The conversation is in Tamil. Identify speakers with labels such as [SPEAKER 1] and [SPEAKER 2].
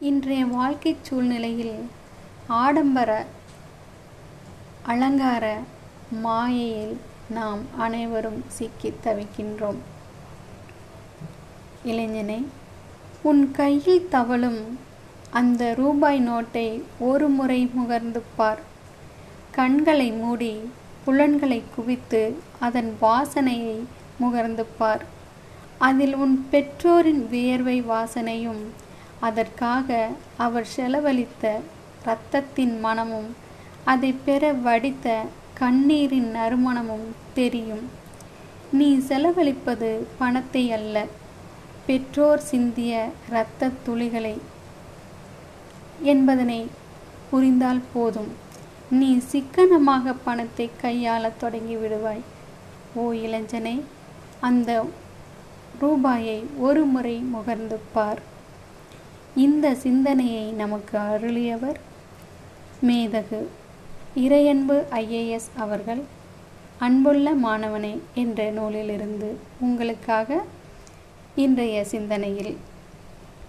[SPEAKER 1] இன்றைய வாழ்க்கை சூழ்நிலையில் ஆடம்பர அலங்கார மாயையில் நாம் அனைவரும் சிக்கித் தவிக்கின்றோம். இளைஞனே உன் கையில் தவழும் அந்த ரூபாய் நோட்டை ஒரு முறை முகர்ந்து பார். கண்களை மூடி புலன்களை குவித்து அதன் வாசனையை முகர்ந்து பார். அதில் உன் பெற்றோரின் வியர்வை வாசனையும் அதற்காக அவர் செலவழித்த இரத்தத்தின் மனமும் அதை பெற வடித்த கண்ணீரின் நறுமணமும் தெரியும். நீ செலவழிப்பது பணத்தை அல்ல பெற்றோர் சிந்திய இரத்த துளிகளை. என்பதனை புரிந்தால் போதும். நீ சிக்கனமாக பணத்தை கையாளத் தொடங்கி விடுவாய். ஓ இளைஞனே அந்த ரூபாயை ஒரு முறை முகர்ந்து பார். இந்த சிந்தனையை நமக்கு அருளியவர் மேதகு. இறையன்பு ஐஏஎஸ் அவர்கள் அன்புள்ள மாணவனே என்ற நூலிலிருந்து உங்களுக்காக இன்றைய சிந்தனையில்